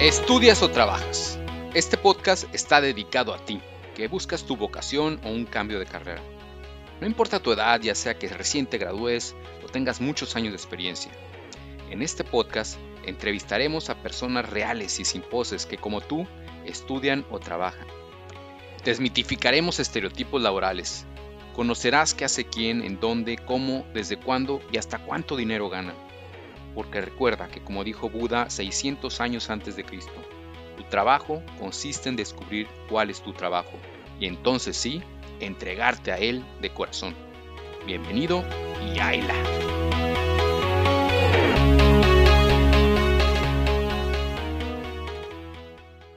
¿Estudias o trabajas? Este podcast está dedicado a ti, que buscas tu vocación o un cambio de carrera. No importa tu edad, ya sea que recién te gradúes o tengas muchos años de experiencia. En este podcast entrevistaremos a personas reales y sin poses que como tú estudian o trabajan. Desmitificaremos estereotipos laborales. Conocerás qué hace quién, en dónde, cómo, desde cuándo y hasta cuánto dinero gana porque recuerda que como dijo Buda 600 años antes de Cristo, tu trabajo consiste en descubrir cuál es tu trabajo y entonces sí, entregarte a él de corazón. Bienvenido y Ayla.